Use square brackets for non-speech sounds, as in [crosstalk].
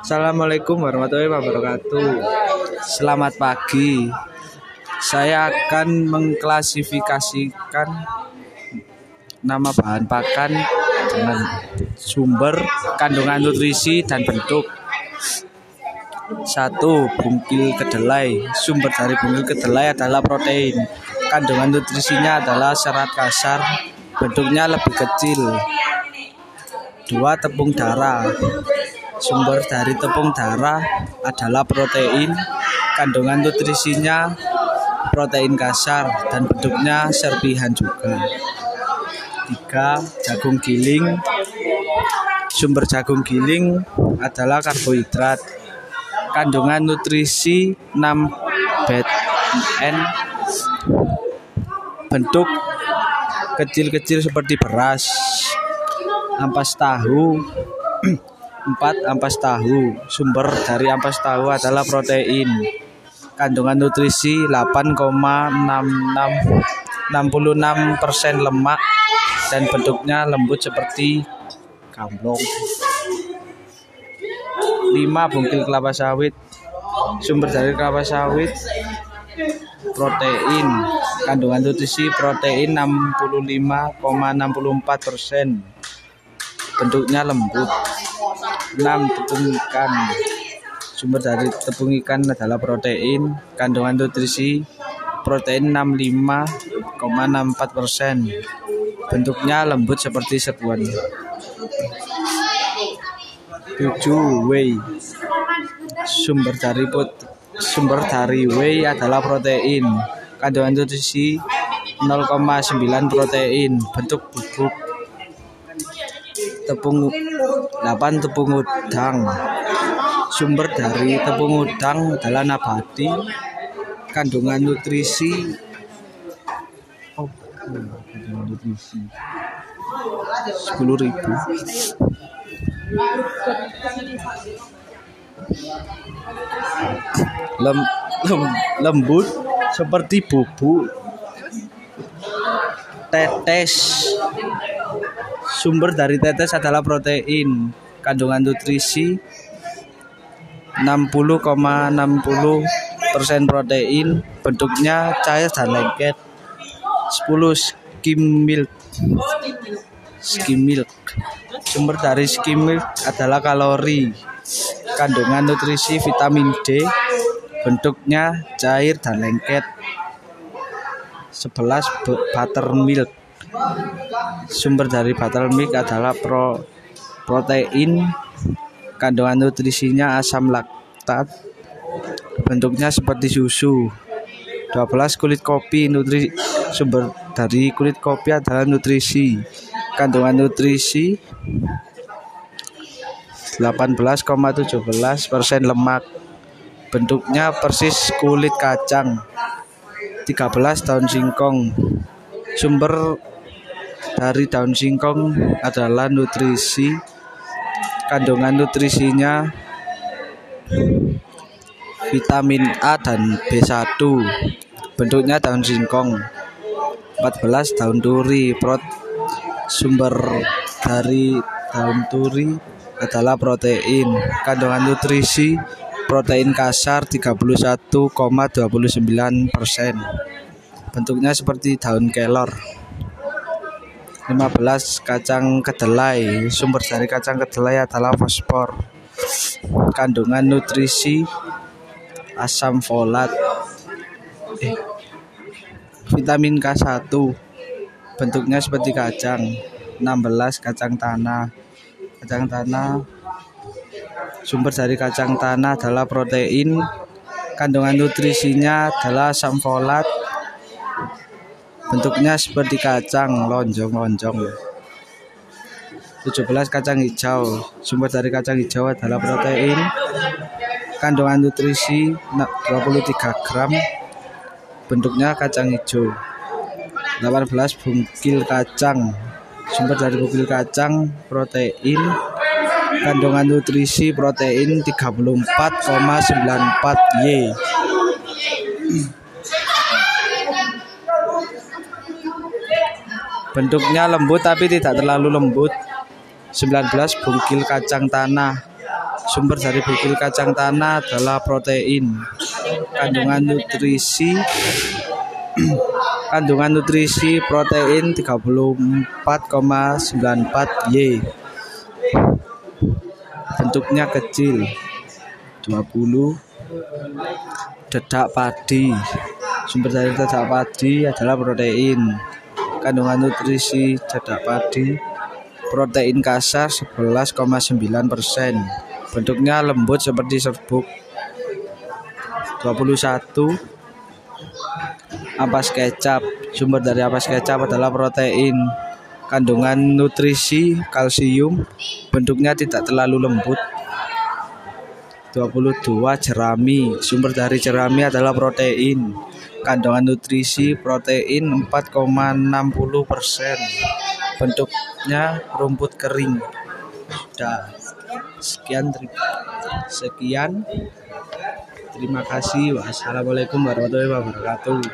Assalamualaikum warahmatullahi wabarakatuh. Selamat pagi. Saya akan mengklasifikasikan nama bahan pakan dengan sumber, kandungan nutrisi dan bentuk. Satu, bungkil kedelai. Sumber dari bungkil kedelai adalah protein. Kandungan nutrisinya adalah serat kasar, bentuknya lebih kecil. Dua, tepung darah. Sumber dari tepung darah adalah protein. Kandungan nutrisinya protein kasar dan bentuknya serpihan juga. Tiga, jagung giling. Sumber jagung giling adalah karbohidrat. Kandungan nutrisi 6 BN bentuk kecil-kecil seperti beras. Ampas tahu [clears throat] 4. Ampas tahu Sumber dari ampas tahu adalah protein Kandungan nutrisi 8,66 lemak dan bentuknya lembut seperti gamblong. 5. Bungkil kelapa sawit. Sumber dari kelapa sawit protein. Kandungan nutrisi protein 65,64 persen. Bentuknya lembut. 6. Tepung ikan. Sumber dari tepung ikan adalah protein. Kandungan nutrisi protein 65,64 persen. Bentuknya lembut seperti serbuan. 7. Whey Sumber dari put sumber dari whey adalah protein. Kandungan nutrisi 0,9 protein, bentuk bubuk. Tepung 8 tepung udang. Sumber dari tepung udang adalah nabati. Kandungan nutrisi oh, kandungan nutrisi 10.000 lem, lem, lembut seperti bubuk tetes sumber dari tetes adalah protein. Kandungan nutrisi 60,60 persen protein. Bentuknya cair dan lengket. 10 skim milk. Skim milk. Sumber dari skim milk adalah kalori, kandungan nutrisi vitamin D, bentuknya cair dan lengket. 11 buttermilk. Sumber dari buttermilk adalah pro, protein, kandungan nutrisinya asam laktat, bentuknya seperti susu. 12 kulit kopi nutri sumber dari kulit kopi adalah nutrisi. Kandungan nutrisi 18,17 persen lemak. Bentuknya persis kulit kacang 13 daun singkong. Sumber dari daun singkong adalah nutrisi kandungan nutrisinya vitamin A dan B1 bentuknya daun singkong 14 daun turi prot Sumber dari daun turi adalah protein. Kandungan nutrisi protein kasar 31,29 persen. Bentuknya seperti daun kelor. 15 kacang kedelai. Sumber dari kacang kedelai adalah fosfor. Kandungan nutrisi asam folat. Eh, vitamin K1 bentuknya seperti kacang 16 kacang tanah kacang tanah sumber dari kacang tanah adalah protein kandungan nutrisinya adalah asam folat bentuknya seperti kacang lonjong-lonjong 17 kacang hijau. Sumber dari kacang hijau adalah protein kandungan nutrisi 23 gram. Bentuknya kacang hijau. 18 bungkil kacang. Sumber dari bungkil kacang protein kandungan nutrisi protein 34,94 Y bentuknya lembut tapi tidak terlalu lembut 19 bungkil kacang tanah Sumber dari bukil kacang tanah adalah protein. Kandungan nutrisi [clears throat] kandungan nutrisi protein 34,94 Y. Bentuknya kecil. 20 dedak padi. Sumber dari dedak padi adalah protein. Kandungan nutrisi dedak padi protein kasar 11,9 persen. Bentuknya lembut seperti serbuk. 21 ampas kecap. Sumber dari ampas kecap adalah protein. Kandungan nutrisi kalsium bentuknya tidak terlalu lembut. 22 jerami. Sumber dari jerami adalah protein. Kandungan nutrisi protein 4,60 persen bentuknya rumput kering. Sudah sekian sekian. Terima kasih. Wassalamualaikum warahmatullahi wabarakatuh.